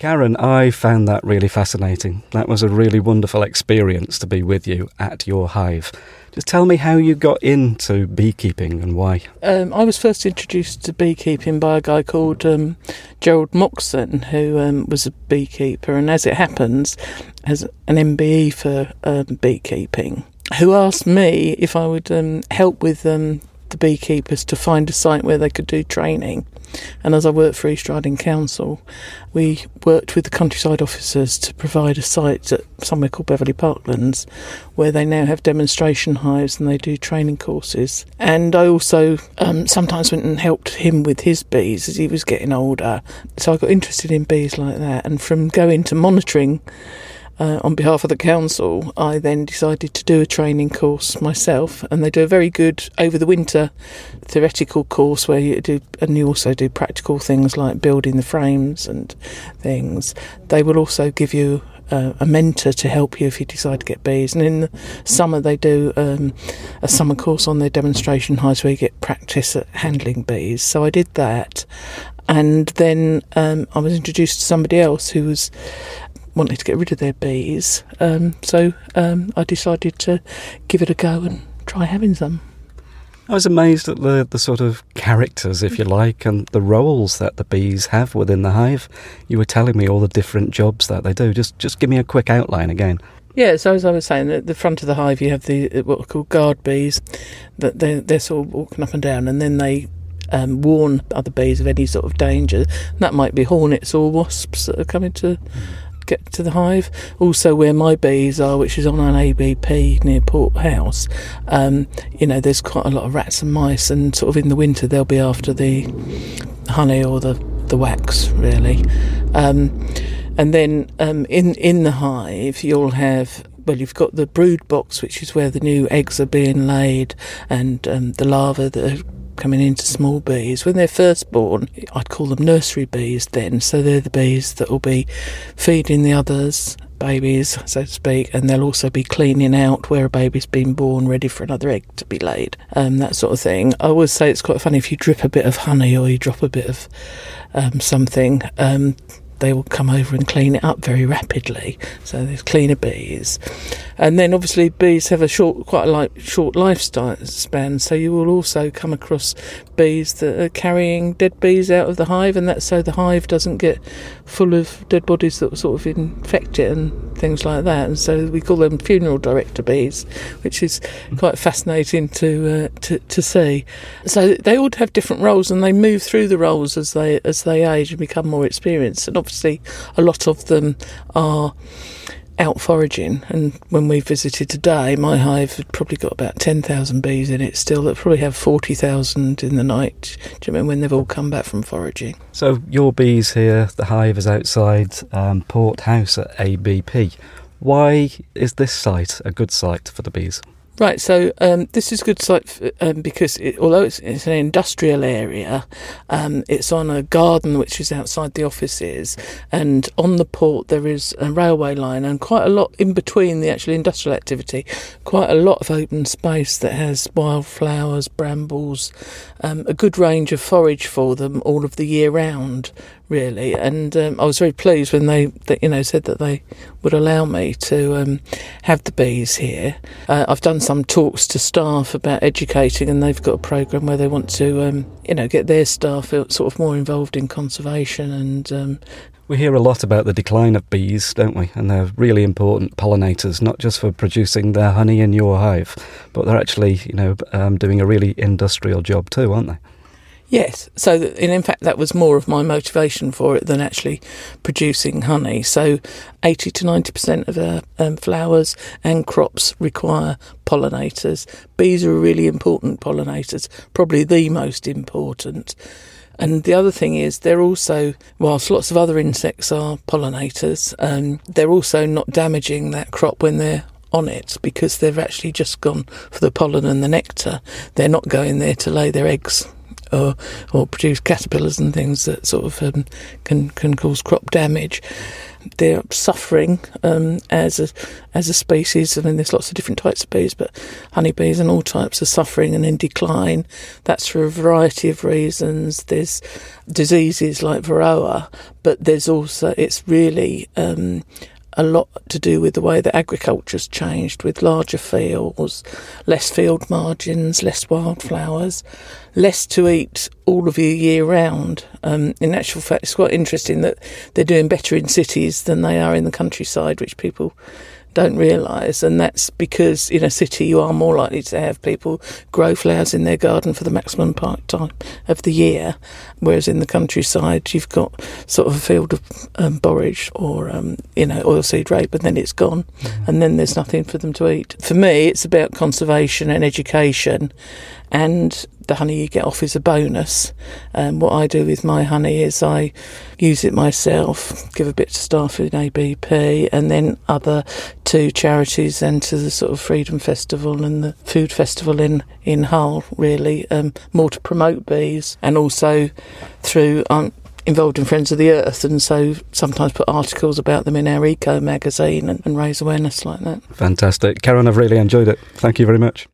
Karen, I found that really fascinating. That was a really wonderful experience to be with you at your hive. Just tell me how you got into beekeeping and why. Um, I was first introduced to beekeeping by a guy called um, Gerald Moxon, who um, was a beekeeper, and as it happens, has an MBE for um, beekeeping. Who asked me if I would um, help with um, the beekeepers to find a site where they could do training. And as I worked for East Riding Council, we worked with the countryside officers to provide a site at somewhere called Beverley Parklands, where they now have demonstration hives and they do training courses. And I also um, sometimes went and helped him with his bees as he was getting older. So I got interested in bees like that. And from going to monitoring, uh, on behalf of the council, I then decided to do a training course myself, and they do a very good over the winter theoretical course where you do, and you also do practical things like building the frames and things. They will also give you uh, a mentor to help you if you decide to get bees. And in the summer, they do um, a summer course on their demonstration hives where you get practice at handling bees. So I did that. And then um, I was introduced to somebody else who was wanting to get rid of their bees. Um, so um, I decided to give it a go and try having some. I was amazed at the, the sort of characters, if you like, and the roles that the bees have within the hive. You were telling me all the different jobs that they do. Just just give me a quick outline again. Yeah, so as I was saying, at the front of the hive you have the what are called guard bees, that they're, they're sort of walking up and down, and then they um, warn other bees of any sort of danger. And that might be hornets or wasps that are coming to get to the hive. Also, where my bees are, which is on an ABP near Port House, um, you know, there's quite a lot of rats and mice, and sort of in the winter they'll be after the honey or the, the wax, really. Um, and then um, in in the hive, you'll have well, you've got the brood box, which is where the new eggs are being laid, and um, the larvae that are coming into small bees. When they're first born, I'd call them nursery bees then. So they're the bees that will be feeding the others, babies, so to speak, and they'll also be cleaning out where a baby's been born, ready for another egg to be laid, um, that sort of thing. I always say it's quite funny if you drip a bit of honey or you drop a bit of um, something. Um, they will come over and clean it up very rapidly. So there's cleaner bees, and then obviously bees have a short, quite a light, short lifespan. So you will also come across bees that are carrying dead bees out of the hive, and that's so the hive doesn't get full of dead bodies that sort of infect it and things like that. And so we call them funeral director bees, which is quite fascinating to uh, to, to see. So they all have different roles, and they move through the roles as they as they age and become more experienced. And obviously, a lot of them are out foraging. And when we visited today, my hive had probably got about 10,000 bees in it still that probably have 40,000 in the night. Do you remember when they've all come back from foraging? So, your bees here, the hive is outside um, Port House at ABP. Why is this site a good site for the bees? Right, so um, this is a good site for, um, because it, although it's, it's, an industrial area, um, it's on a garden which is outside the offices, and on the port there is a railway line, and quite a lot in between the actual industrial activity, quite a lot of open space that has wildflowers, brambles, um, a good range of forage for them all of the year round, really. And um, I was very pleased when they, you know, said that they would allow me to um, have the bees here. Uh, I've done some talks to staff about educating, and they've got a program where they want to, um, you know, get their staff sort of more involved in conservation and. Um, we hear a lot about the decline of bees, don't we? And they're really important pollinators, not just for producing their honey in your hive, but they're actually, you know, um, doing a really industrial job too, aren't they? Yes, so and in fact that was more of my motivation for it than actually producing honey. So, eighty to ninety percent of our um, flowers and crops require pollinators. Bees are really important pollinators, probably the most important. And the other thing is, they're also, whilst lots of other insects are pollinators, um, they're also not damaging that crop when they're on it because they've actually just gone for the pollen and the nectar. They're not going there to lay their eggs or or produce caterpillars and things that sort of um, can can cause crop damage. They're suffering um, as a as a species. I mean, there's lots of different types of bees, but honeybees and all types are suffering and in decline. That's for a variety of reasons. There's diseases like varroa, but there's also it's really um, a lot to do with the way that agriculture's changed with larger fields, less field margins, less wildflowers, less to eat all of you year round. Um, in actual fact, it's quite interesting that they're doing better in cities than they are in the countryside, which people don't realise, and that's because in a city you are more likely to have people grow flowers in their garden for the maximum part time of the year, whereas in the countryside you've got sort of a field of um, borage or um, you know oilseed rape, and then it's gone, mm. and then there's nothing for them to eat. For me, it's about conservation and education, and the honey you get off is a bonus. Um, what I do with my honey is I use it myself, give a bit to staff in ABP, and then other to charities and to the sort of Freedom Festival and the Food Festival in in Hull. Really, um, more to promote bees, and also through. Um, involved in Friends of the Earth, and so sometimes put articles about them in our eco magazine and, and raise awareness like that. Fantastic. Karen, I've really enjoyed it. Thank you very much.